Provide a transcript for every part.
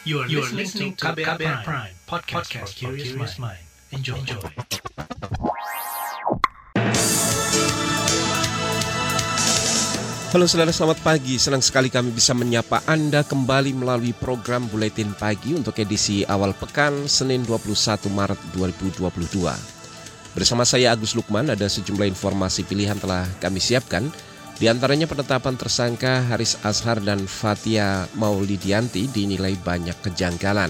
You are, you are listening to KBR, Prime, Prime podcast, podcast for curious mind. Enjoy. Enjoy. Halo saudara selamat pagi, senang sekali kami bisa menyapa Anda kembali melalui program Buletin Pagi untuk edisi awal pekan Senin 21 Maret 2022. Bersama saya Agus Lukman ada sejumlah informasi pilihan telah kami siapkan di antaranya penetapan tersangka Haris Azhar dan Fatia Maulidianti dinilai banyak kejanggalan.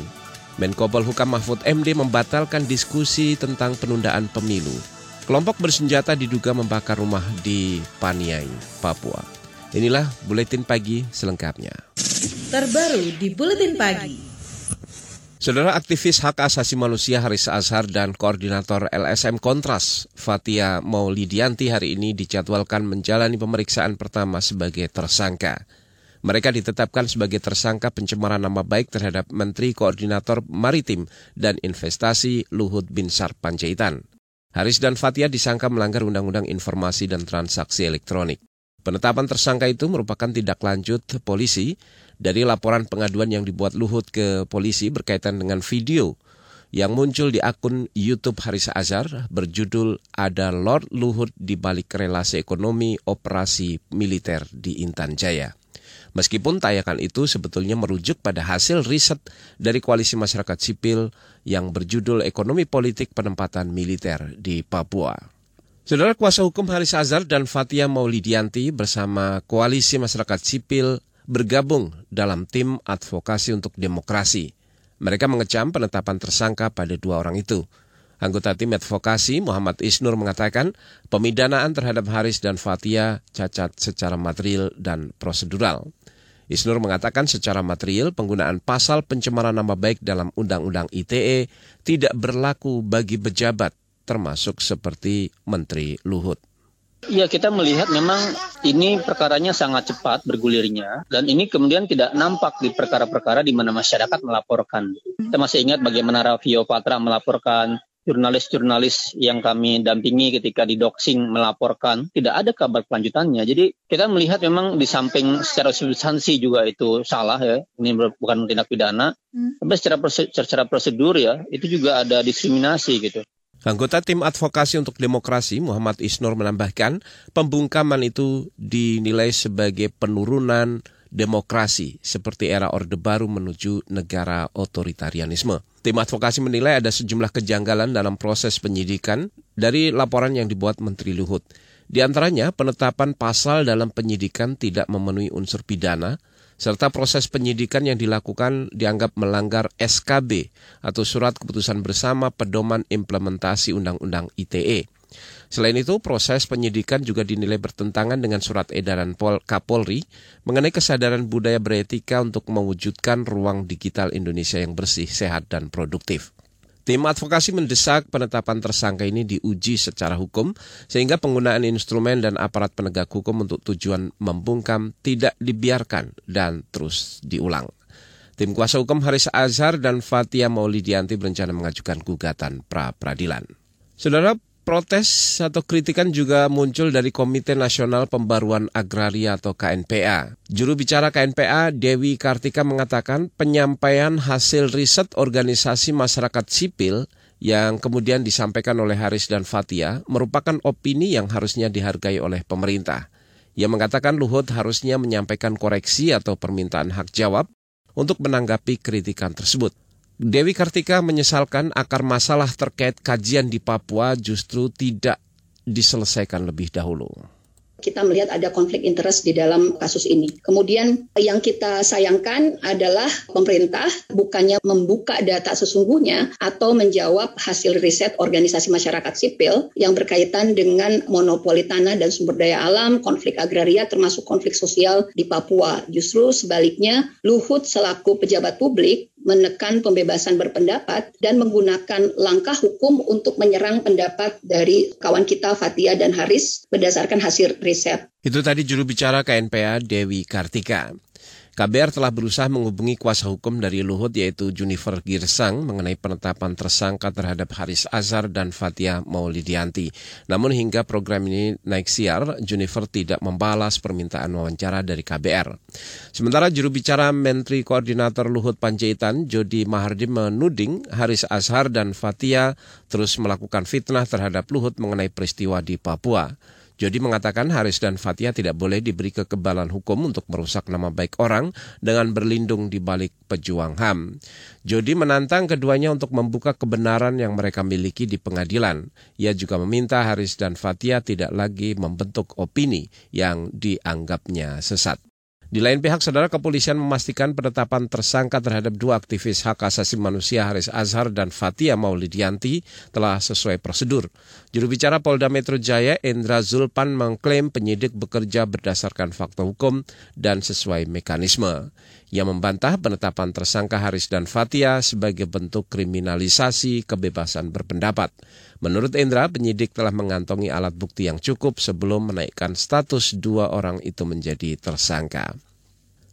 Menko Polhukam Mahfud MD membatalkan diskusi tentang penundaan pemilu. Kelompok bersenjata diduga membakar rumah di Paniai, Papua. Inilah buletin pagi selengkapnya. Terbaru di buletin pagi. Saudara aktivis hak asasi manusia Haris Azhar dan koordinator LSM Kontras Fatia Maulidianti hari ini dijadwalkan menjalani pemeriksaan pertama sebagai tersangka. Mereka ditetapkan sebagai tersangka pencemaran nama baik terhadap Menteri Koordinator Maritim dan Investasi Luhut Binsar Panjaitan. Haris dan Fatia disangka melanggar Undang-Undang Informasi dan Transaksi Elektronik. Penetapan tersangka itu merupakan tindak lanjut polisi dari laporan pengaduan yang dibuat Luhut ke polisi berkaitan dengan video yang muncul di akun YouTube Haris Azhar berjudul Ada Lord Luhut di balik relasi ekonomi operasi militer di Intan Jaya. Meskipun tayangan itu sebetulnya merujuk pada hasil riset dari koalisi masyarakat sipil yang berjudul Ekonomi Politik Penempatan Militer di Papua. Saudara kuasa hukum Haris Azhar dan Fatia Maulidianti bersama Koalisi Masyarakat Sipil bergabung dalam tim advokasi untuk demokrasi. Mereka mengecam penetapan tersangka pada dua orang itu. Anggota tim advokasi Muhammad Isnur mengatakan pemidanaan terhadap Haris dan Fatia cacat secara material dan prosedural. Isnur mengatakan secara material penggunaan pasal pencemaran nama baik dalam Undang-Undang ITE tidak berlaku bagi pejabat termasuk seperti Menteri Luhut. Ya kita melihat memang ini perkaranya sangat cepat bergulirnya dan ini kemudian tidak nampak di perkara-perkara di mana masyarakat melaporkan. Kita masih ingat bagaimana Raffio Patra melaporkan jurnalis-jurnalis yang kami dampingi ketika di doxing melaporkan tidak ada kabar kelanjutannya. Jadi kita melihat memang di samping secara substansi juga itu salah ya, ini bukan tindak pidana, hmm. tapi secara prosedur, secara prosedur ya itu juga ada diskriminasi gitu. Anggota tim advokasi untuk demokrasi Muhammad Isnur menambahkan, pembungkaman itu dinilai sebagai penurunan demokrasi seperti era Orde Baru menuju negara otoritarianisme. Tim advokasi menilai ada sejumlah kejanggalan dalam proses penyidikan dari laporan yang dibuat Menteri Luhut. Di antaranya, penetapan pasal dalam penyidikan tidak memenuhi unsur pidana, serta proses penyidikan yang dilakukan dianggap melanggar SKB atau Surat Keputusan Bersama Pedoman Implementasi Undang-Undang ITE. Selain itu, proses penyidikan juga dinilai bertentangan dengan surat edaran Pol Kapolri mengenai kesadaran budaya beretika untuk mewujudkan ruang digital Indonesia yang bersih, sehat, dan produktif. Tim advokasi mendesak penetapan tersangka ini diuji secara hukum sehingga penggunaan instrumen dan aparat penegak hukum untuk tujuan membungkam tidak dibiarkan dan terus diulang. Tim kuasa hukum Haris Azhar dan Fatia Maulidianti berencana mengajukan gugatan pra-peradilan. Saudara, Protes atau kritikan juga muncul dari Komite Nasional Pembaruan Agraria atau KNPA. Juru bicara KNPA Dewi Kartika mengatakan penyampaian hasil riset organisasi masyarakat sipil yang kemudian disampaikan oleh Haris dan Fatia merupakan opini yang harusnya dihargai oleh pemerintah. Ia mengatakan Luhut harusnya menyampaikan koreksi atau permintaan hak jawab untuk menanggapi kritikan tersebut. Dewi Kartika menyesalkan akar masalah terkait kajian di Papua justru tidak diselesaikan lebih dahulu kita melihat ada konflik interest di dalam kasus ini. Kemudian yang kita sayangkan adalah pemerintah bukannya membuka data sesungguhnya atau menjawab hasil riset organisasi masyarakat sipil yang berkaitan dengan monopoli tanah dan sumber daya alam, konflik agraria termasuk konflik sosial di Papua. Justru sebaliknya, Luhut selaku pejabat publik menekan pembebasan berpendapat dan menggunakan langkah hukum untuk menyerang pendapat dari kawan kita Fatia dan Haris berdasarkan hasil riset. Itu tadi juru bicara KNPA Dewi Kartika. KBR telah berusaha menghubungi kuasa hukum dari Luhut yaitu Junifer Girsang mengenai penetapan tersangka terhadap Haris Azhar dan Fatia Maulidianti. Namun hingga program ini naik siar, Junifer tidak membalas permintaan wawancara dari KBR. Sementara juru bicara Menteri Koordinator Luhut Panjaitan, Jody Mahardi menuding Haris Azhar dan Fatia terus melakukan fitnah terhadap Luhut mengenai peristiwa di Papua. Jody mengatakan Haris dan Fatia tidak boleh diberi kekebalan hukum untuk merusak nama baik orang dengan berlindung di balik pejuang HAM. Jody menantang keduanya untuk membuka kebenaran yang mereka miliki di pengadilan. Ia juga meminta Haris dan Fatia tidak lagi membentuk opini yang dianggapnya sesat. Di lain pihak, saudara kepolisian memastikan penetapan tersangka terhadap dua aktivis hak asasi manusia Haris Azhar dan Fatia Maulidianti telah sesuai prosedur. Juru bicara Polda Metro Jaya, Endra Zulpan, mengklaim penyidik bekerja berdasarkan fakta hukum dan sesuai mekanisme. Ia membantah penetapan tersangka Haris dan Fatia sebagai bentuk kriminalisasi kebebasan berpendapat. Menurut Endra, penyidik telah mengantongi alat bukti yang cukup sebelum menaikkan status dua orang itu menjadi tersangka.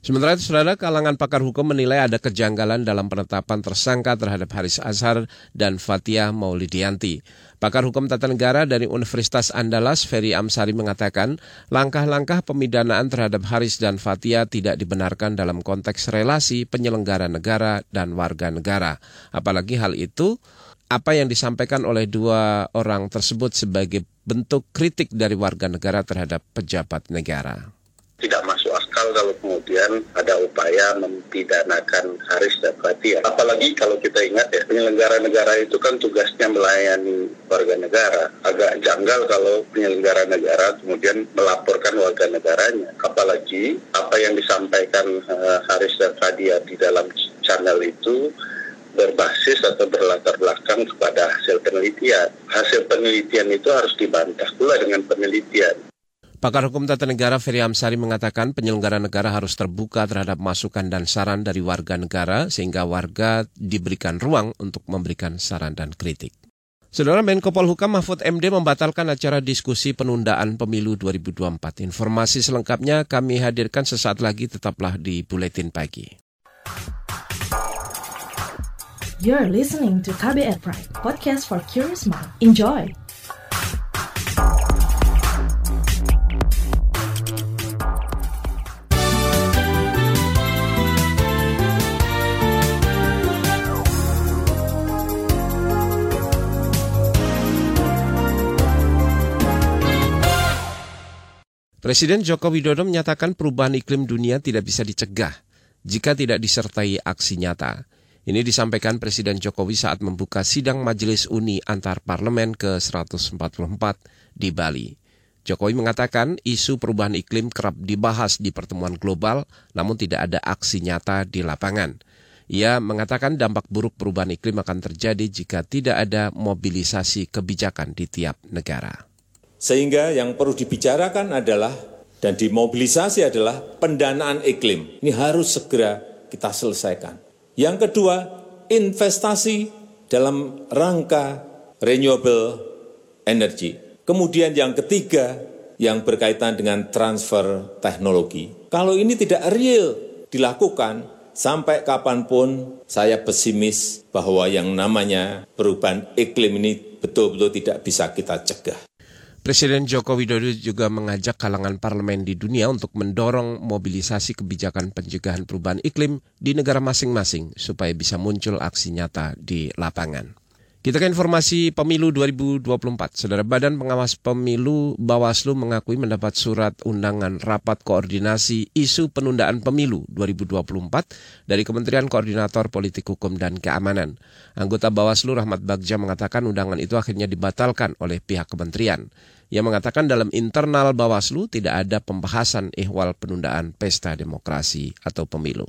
Sementara itu, saudara, kalangan pakar hukum menilai ada kejanggalan dalam penetapan tersangka terhadap Haris Azhar dan Fatia Maulidianti. Pakar hukum tata negara dari Universitas Andalas, Ferry Amsari mengatakan, langkah-langkah pemidanaan terhadap Haris dan Fatia tidak dibenarkan dalam konteks relasi penyelenggara negara dan warga negara. Apalagi hal itu apa yang disampaikan oleh dua orang tersebut sebagai bentuk kritik dari warga negara terhadap pejabat negara. Tidak kalau kemudian ada upaya mempidanakan Haris dan Fatia. Apalagi kalau kita ingat ya, penyelenggara negara itu kan tugasnya melayani warga negara. Agak janggal kalau penyelenggara negara kemudian melaporkan warga negaranya. Apalagi apa yang disampaikan uh, Haris dan Fatia di dalam channel itu berbasis atau berlatar belakang kepada hasil penelitian. Hasil penelitian itu harus dibantah pula dengan penelitian. Pakar Hukum Tata Negara Ferry Amsari mengatakan penyelenggara negara harus terbuka terhadap masukan dan saran dari warga negara sehingga warga diberikan ruang untuk memberikan saran dan kritik. Saudara Menko Polhukam Mahfud MD membatalkan acara diskusi penundaan pemilu 2024. Informasi selengkapnya kami hadirkan sesaat lagi tetaplah di Buletin Pagi. You're listening to KBR Pride, podcast for curious mind. Enjoy! Presiden Joko Widodo menyatakan perubahan iklim dunia tidak bisa dicegah jika tidak disertai aksi nyata. Ini disampaikan Presiden Jokowi saat membuka sidang Majelis Uni Antar Parlemen ke-144 di Bali. Jokowi mengatakan isu perubahan iklim kerap dibahas di pertemuan global, namun tidak ada aksi nyata di lapangan. Ia mengatakan dampak buruk perubahan iklim akan terjadi jika tidak ada mobilisasi kebijakan di tiap negara. Sehingga yang perlu dibicarakan adalah dan dimobilisasi adalah pendanaan iklim. Ini harus segera kita selesaikan. Yang kedua, investasi dalam rangka renewable energy. Kemudian yang ketiga, yang berkaitan dengan transfer teknologi. Kalau ini tidak real dilakukan, sampai kapan pun saya pesimis bahwa yang namanya perubahan iklim ini betul-betul tidak bisa kita cegah. Presiden Joko Widodo juga mengajak kalangan parlemen di dunia untuk mendorong mobilisasi kebijakan pencegahan perubahan iklim di negara masing-masing supaya bisa muncul aksi nyata di lapangan. Kita ke informasi pemilu 2024. Saudara Badan Pengawas Pemilu Bawaslu mengakui mendapat surat undangan rapat koordinasi isu penundaan pemilu 2024 dari Kementerian Koordinator Politik Hukum dan Keamanan. Anggota Bawaslu Rahmat Bagja mengatakan undangan itu akhirnya dibatalkan oleh pihak kementerian. Ia mengatakan dalam internal Bawaslu tidak ada pembahasan ihwal penundaan pesta demokrasi atau pemilu.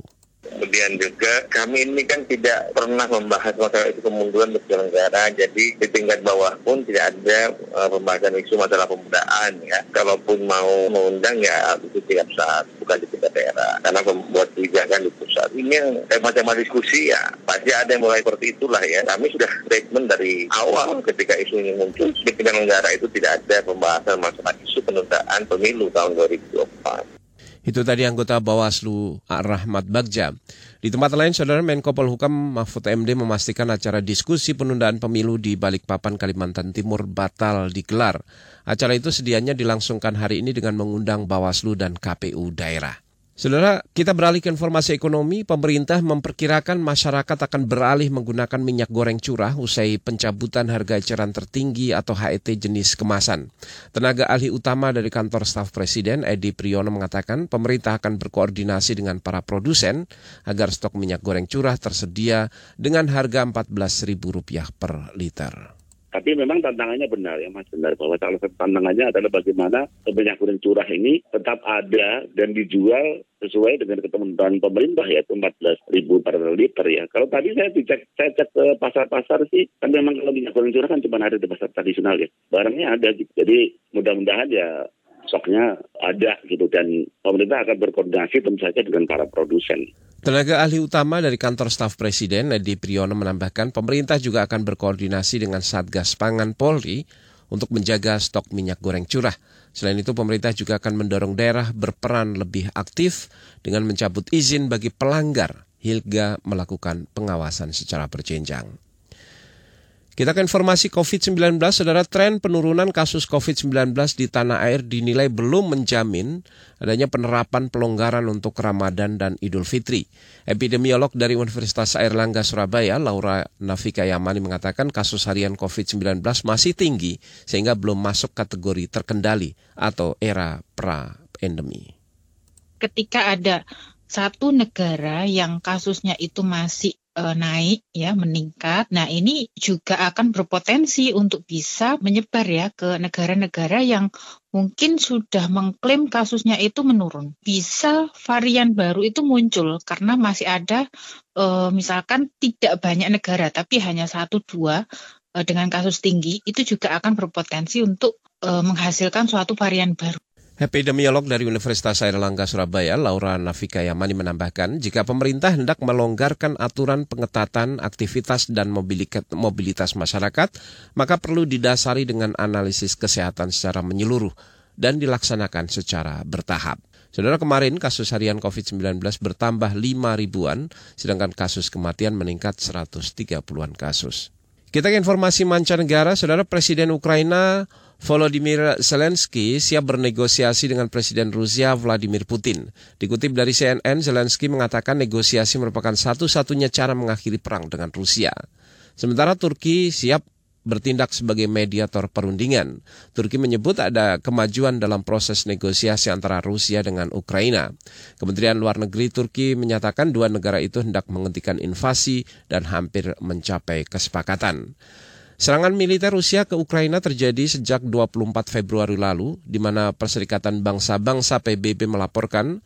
Kemudian juga kami ini kan tidak pernah membahas masalah itu kemunduran berpenyelenggara, jadi di tingkat bawah pun tidak ada uh, pembahasan isu masalah pemudaan ya. Kalaupun mau mengundang ya itu tiap saat, bukan di tingkat daerah. Karena membuat kebijakan di pusat. Ini yang tema-tema diskusi ya, pasti ada yang mulai seperti itulah ya. Kami sudah statement dari awal ketika isu ini muncul, di penyelenggara itu tidak ada pembahasan masalah isu penundaan pemilu tahun 2024. Itu tadi anggota Bawaslu Rahmat Bagja. Di tempat lain, Saudara Menko Polhukam Mahfud MD memastikan acara diskusi penundaan pemilu di Balikpapan, Kalimantan Timur batal digelar. Acara itu sedianya dilangsungkan hari ini dengan mengundang Bawaslu dan KPU daerah. Saudara, kita beralih ke informasi ekonomi. Pemerintah memperkirakan masyarakat akan beralih menggunakan minyak goreng curah usai pencabutan harga eceran tertinggi atau HET jenis kemasan. Tenaga ahli utama dari kantor staf presiden, Edi Priyono mengatakan pemerintah akan berkoordinasi dengan para produsen agar stok minyak goreng curah tersedia dengan harga Rp14.000 per liter. Tapi memang tantangannya benar ya Mas benar bahwa salah satu tantangannya adalah bagaimana minyak goreng curah ini tetap ada dan dijual sesuai dengan ketentuan pemerintah yaitu 14 ribu per liter ya. Kalau tadi saya dicek, saya cek ke pasar-pasar sih, kan memang kalau minyak goreng curah kan cuma ada di pasar tradisional ya. Barangnya ada gitu. Jadi mudah-mudahan ya stoknya ada gitu dan pemerintah akan berkoordinasi tentu saja dengan para produsen. Tenaga ahli utama dari kantor staf presiden, Edi Priyono menambahkan pemerintah juga akan berkoordinasi dengan Satgas Pangan Polri untuk menjaga stok minyak goreng curah. Selain itu, pemerintah juga akan mendorong daerah berperan lebih aktif dengan mencabut izin bagi pelanggar hingga melakukan pengawasan secara berjenjang. Kita ke informasi COVID-19, saudara tren penurunan kasus COVID-19 di tanah air dinilai belum menjamin adanya penerapan pelonggaran untuk Ramadan dan Idul Fitri. Epidemiolog dari Universitas Airlangga Surabaya, Laura Nafika Yamani mengatakan kasus harian COVID-19 masih tinggi sehingga belum masuk kategori terkendali atau era pra-endemi. Ketika ada satu negara yang kasusnya itu masih uh, naik ya meningkat. Nah, ini juga akan berpotensi untuk bisa menyebar ya ke negara-negara yang mungkin sudah mengklaim kasusnya itu menurun. Bisa varian baru itu muncul karena masih ada uh, misalkan tidak banyak negara tapi hanya satu dua uh, dengan kasus tinggi itu juga akan berpotensi untuk menghasilkan suatu varian baru. Epidemiolog dari Universitas Airlangga Surabaya, Laura Nafika Yamani menambahkan, jika pemerintah hendak melonggarkan aturan pengetatan aktivitas dan mobilitas masyarakat, maka perlu didasari dengan analisis kesehatan secara menyeluruh dan dilaksanakan secara bertahap. Saudara kemarin kasus harian COVID-19 bertambah 5 ribuan, sedangkan kasus kematian meningkat 130-an kasus. Kita ke informasi mancanegara, Saudara Presiden Ukraina Volodymyr Zelensky siap bernegosiasi dengan Presiden Rusia Vladimir Putin. Dikutip dari CNN, Zelensky mengatakan negosiasi merupakan satu-satunya cara mengakhiri perang dengan Rusia. Sementara Turki siap bertindak sebagai mediator perundingan. Turki menyebut ada kemajuan dalam proses negosiasi antara Rusia dengan Ukraina. Kementerian Luar Negeri Turki menyatakan dua negara itu hendak menghentikan invasi dan hampir mencapai kesepakatan. Serangan militer Rusia ke Ukraina terjadi sejak 24 Februari lalu, di mana Perserikatan Bangsa-Bangsa PBB melaporkan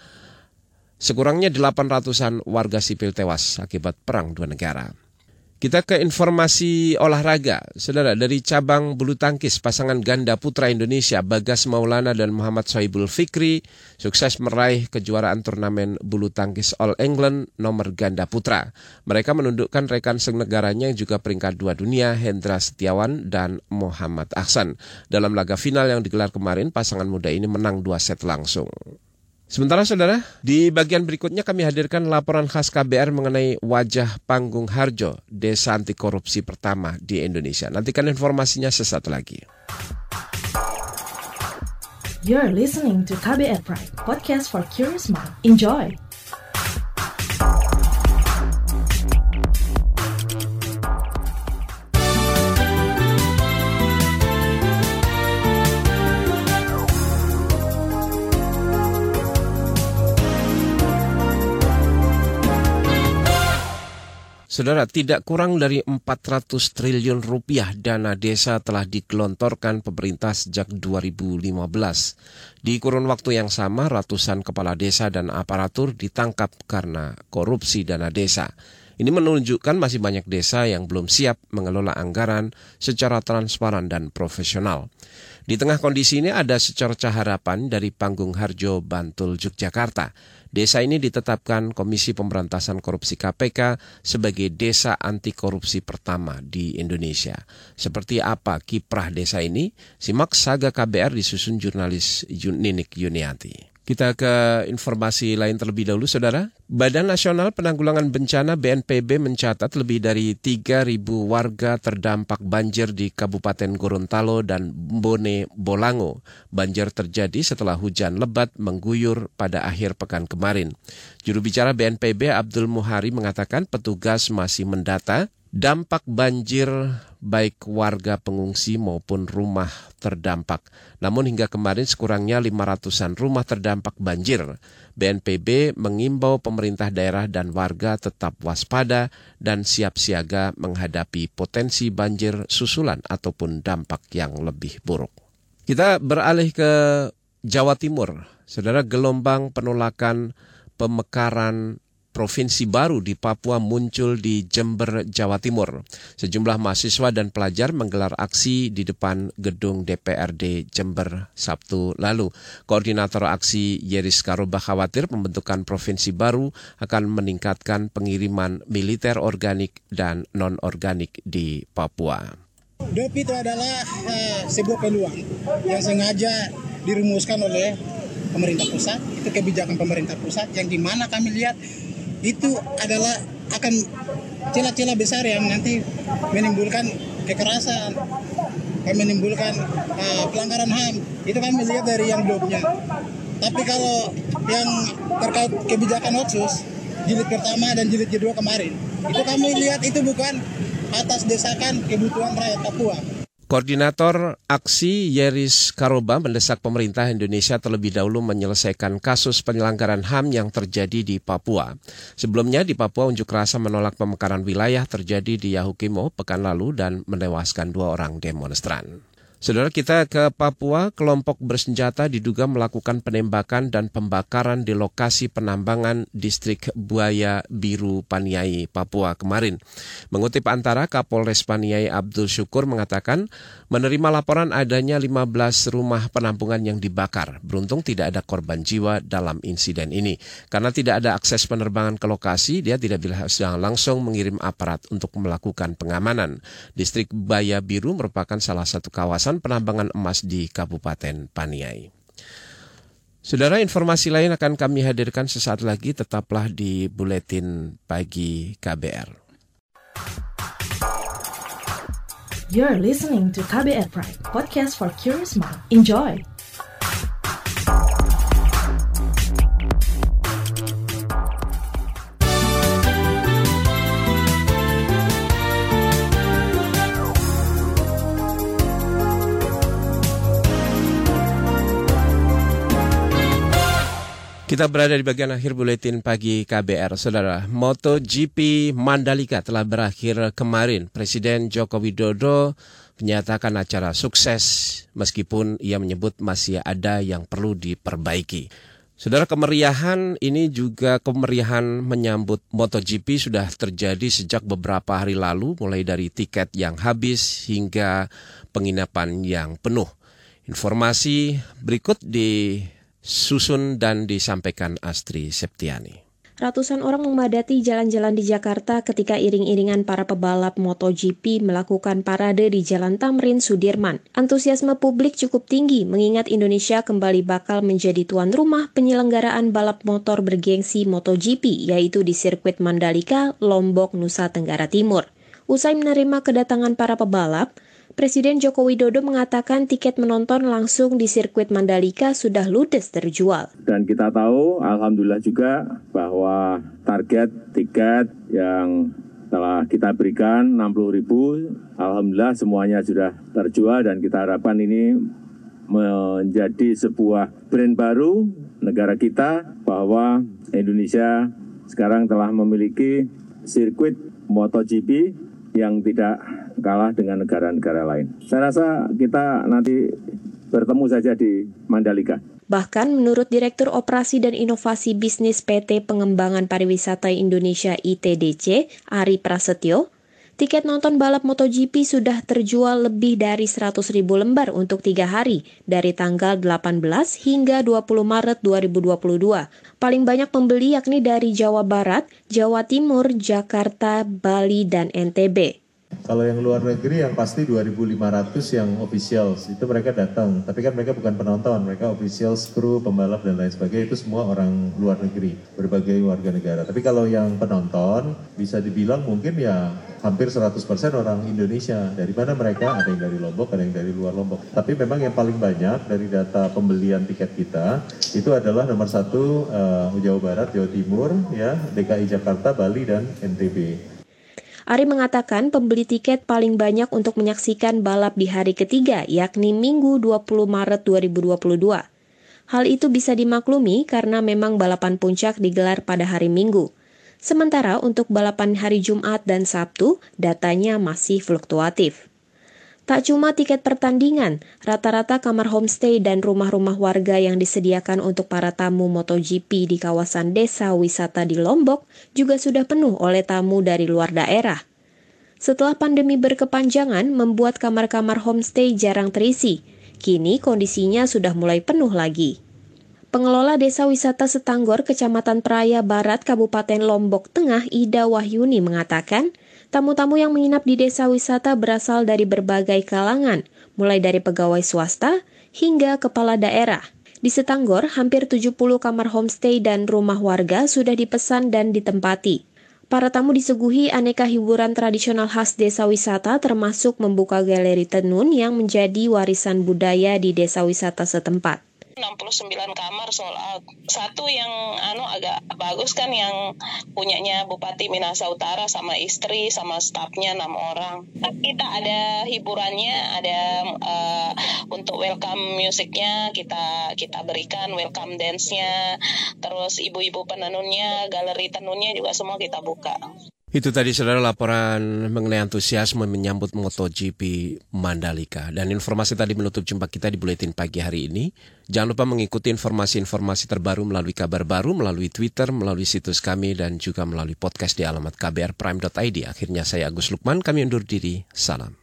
sekurangnya 800-an warga sipil tewas akibat perang dua negara. Kita ke informasi olahraga. Saudara, dari cabang bulu tangkis pasangan ganda putra Indonesia Bagas Maulana dan Muhammad Sohibul Fikri sukses meraih kejuaraan turnamen bulu tangkis All England nomor ganda putra. Mereka menundukkan rekan senegaranya yang juga peringkat dua dunia Hendra Setiawan dan Muhammad Ahsan. Dalam laga final yang digelar kemarin, pasangan muda ini menang dua set langsung. Sementara saudara, di bagian berikutnya kami hadirkan laporan khas KBR mengenai wajah panggung Harjo, desa anti korupsi pertama di Indonesia. Nantikan informasinya sesaat lagi. You're listening to KBR Pride, podcast for curious mind. Enjoy! Saudara, tidak kurang dari 400 triliun rupiah dana desa telah digelontorkan pemerintah sejak 2015. Di kurun waktu yang sama, ratusan kepala desa dan aparatur ditangkap karena korupsi dana desa. Ini menunjukkan masih banyak desa yang belum siap mengelola anggaran secara transparan dan profesional. Di tengah kondisi ini ada secerca harapan dari Panggung Harjo, Bantul, Yogyakarta. Desa ini ditetapkan Komisi Pemberantasan Korupsi KPK sebagai desa anti korupsi pertama di Indonesia. Seperti apa kiprah desa ini? Simak Saga KBR disusun jurnalis Ninik Yuniati. Kita ke informasi lain terlebih dahulu, Saudara. Badan Nasional Penanggulangan Bencana BNPB mencatat lebih dari 3.000 warga terdampak banjir di Kabupaten Gorontalo dan Bone Bolango. Banjir terjadi setelah hujan lebat mengguyur pada akhir pekan kemarin. Juru bicara BNPB Abdul Muhari mengatakan petugas masih mendata dampak banjir baik warga pengungsi maupun rumah terdampak. Namun hingga kemarin sekurangnya 500-an rumah terdampak banjir. BNPB mengimbau pemerintah daerah dan warga tetap waspada dan siap siaga menghadapi potensi banjir susulan ataupun dampak yang lebih buruk. Kita beralih ke Jawa Timur. Saudara gelombang penolakan pemekaran provinsi baru di Papua muncul di Jember, Jawa Timur. Sejumlah mahasiswa dan pelajar menggelar aksi di depan gedung DPRD Jember Sabtu lalu. Koordinator aksi Yeris Karoba khawatir pembentukan provinsi baru akan meningkatkan pengiriman militer organik dan non-organik di Papua. DOP itu adalah uh, sebuah peluang yang sengaja dirumuskan oleh pemerintah pusat, itu kebijakan pemerintah pusat yang di mana kami lihat itu adalah akan celah-celah besar yang nanti menimbulkan kekerasan, akan menimbulkan uh, pelanggaran HAM. Itu kan melihat dari yang blognya. Tapi kalau yang terkait kebijakan otsus, jilid pertama dan jilid kedua kemarin, itu kami lihat itu bukan atas desakan kebutuhan rakyat Papua, Koordinator aksi Yeris Karoba mendesak pemerintah Indonesia terlebih dahulu menyelesaikan kasus penyelenggaran HAM yang terjadi di Papua. Sebelumnya di Papua unjuk rasa menolak pemekaran wilayah terjadi di Yahukimo pekan lalu dan menewaskan dua orang demonstran. Saudara kita ke Papua, kelompok bersenjata diduga melakukan penembakan dan pembakaran di lokasi penambangan distrik Buaya Biru Paniai, Papua kemarin. Mengutip antara Kapolres Paniai Abdul Syukur mengatakan menerima laporan adanya 15 rumah penampungan yang dibakar. Beruntung tidak ada korban jiwa dalam insiden ini. Karena tidak ada akses penerbangan ke lokasi, dia tidak bisa langsung mengirim aparat untuk melakukan pengamanan. Distrik Buaya Biru merupakan salah satu kawasan penambangan emas di Kabupaten Paniai. Saudara, informasi lain akan kami hadirkan sesaat lagi. Tetaplah di Buletin Pagi KBR. You're listening to KBR Pride, podcast for curious mind. Enjoy! Kita berada di bagian akhir buletin pagi KBR, Saudara. MotoGP Mandalika telah berakhir kemarin. Presiden Joko Widodo menyatakan acara sukses meskipun ia menyebut masih ada yang perlu diperbaiki. Saudara kemeriahan ini juga kemeriahan menyambut MotoGP sudah terjadi sejak beberapa hari lalu mulai dari tiket yang habis hingga penginapan yang penuh. Informasi berikut di susun dan disampaikan Astri Septiani. Ratusan orang memadati jalan-jalan di Jakarta ketika iring-iringan para pebalap MotoGP melakukan parade di Jalan Tamrin Sudirman. Antusiasme publik cukup tinggi mengingat Indonesia kembali bakal menjadi tuan rumah penyelenggaraan balap motor bergengsi MotoGP yaitu di sirkuit Mandalika, Lombok, Nusa Tenggara Timur. Usai menerima kedatangan para pebalap, Presiden Joko Widodo mengatakan tiket menonton langsung di sirkuit Mandalika sudah ludes terjual. Dan kita tahu, alhamdulillah juga bahwa target tiket yang telah kita berikan 60 ribu, alhamdulillah semuanya sudah terjual dan kita harapkan ini menjadi sebuah brand baru negara kita bahwa Indonesia sekarang telah memiliki sirkuit MotoGP yang tidak kalah dengan negara-negara lain. Saya rasa kita nanti bertemu saja di Mandalika. Bahkan menurut Direktur Operasi dan Inovasi Bisnis PT Pengembangan Pariwisata Indonesia ITDC, Ari Prasetyo, tiket nonton balap MotoGP sudah terjual lebih dari 100 ribu lembar untuk tiga hari, dari tanggal 18 hingga 20 Maret 2022. Paling banyak pembeli yakni dari Jawa Barat, Jawa Timur, Jakarta, Bali, dan NTB. Kalau yang luar negeri yang pasti 2.500 yang official itu mereka datang, tapi kan mereka bukan penonton, mereka official, kru, pembalap dan lain sebagainya itu semua orang luar negeri, berbagai warga negara. Tapi kalau yang penonton bisa dibilang mungkin ya hampir 100% orang Indonesia. Dari mana mereka? Ada yang dari Lombok, ada yang dari luar Lombok. Tapi memang yang paling banyak dari data pembelian tiket kita itu adalah nomor satu uh, Jawa Barat, Jawa Timur, ya DKI Jakarta, Bali dan NTB. Ari mengatakan pembeli tiket paling banyak untuk menyaksikan balap di hari ketiga, yakni Minggu 20 Maret 2022. Hal itu bisa dimaklumi karena memang balapan puncak digelar pada hari Minggu. Sementara untuk balapan hari Jumat dan Sabtu, datanya masih fluktuatif. Tak cuma tiket pertandingan, rata-rata kamar homestay dan rumah-rumah warga yang disediakan untuk para tamu MotoGP di kawasan desa wisata di Lombok juga sudah penuh oleh tamu dari luar daerah. Setelah pandemi berkepanjangan membuat kamar-kamar homestay jarang terisi, kini kondisinya sudah mulai penuh lagi. Pengelola Desa Wisata Setanggor, Kecamatan Praya Barat, Kabupaten Lombok Tengah, Ida Wahyuni mengatakan, Tamu-tamu yang menginap di desa wisata berasal dari berbagai kalangan, mulai dari pegawai swasta hingga kepala daerah. Di Setanggor, hampir 70 kamar homestay dan rumah warga sudah dipesan dan ditempati. Para tamu disuguhi aneka hiburan tradisional khas desa wisata termasuk membuka galeri tenun yang menjadi warisan budaya di desa wisata setempat. 69 kamar sold out. Satu yang anu agak bagus kan yang punyanya Bupati Minasa Utara sama istri sama stafnya enam orang. Kita ada hiburannya, ada uh, untuk welcome musiknya kita kita berikan welcome dance-nya, terus ibu-ibu penenunnya, galeri tenunnya juga semua kita buka. Itu tadi saudara laporan mengenai antusiasme menyambut MotoGP Mandalika. Dan informasi tadi menutup jumpa kita di Buletin Pagi hari ini. Jangan lupa mengikuti informasi-informasi terbaru melalui kabar baru, melalui Twitter, melalui situs kami, dan juga melalui podcast di alamat kbrprime.id. Akhirnya saya Agus Lukman, kami undur diri. Salam.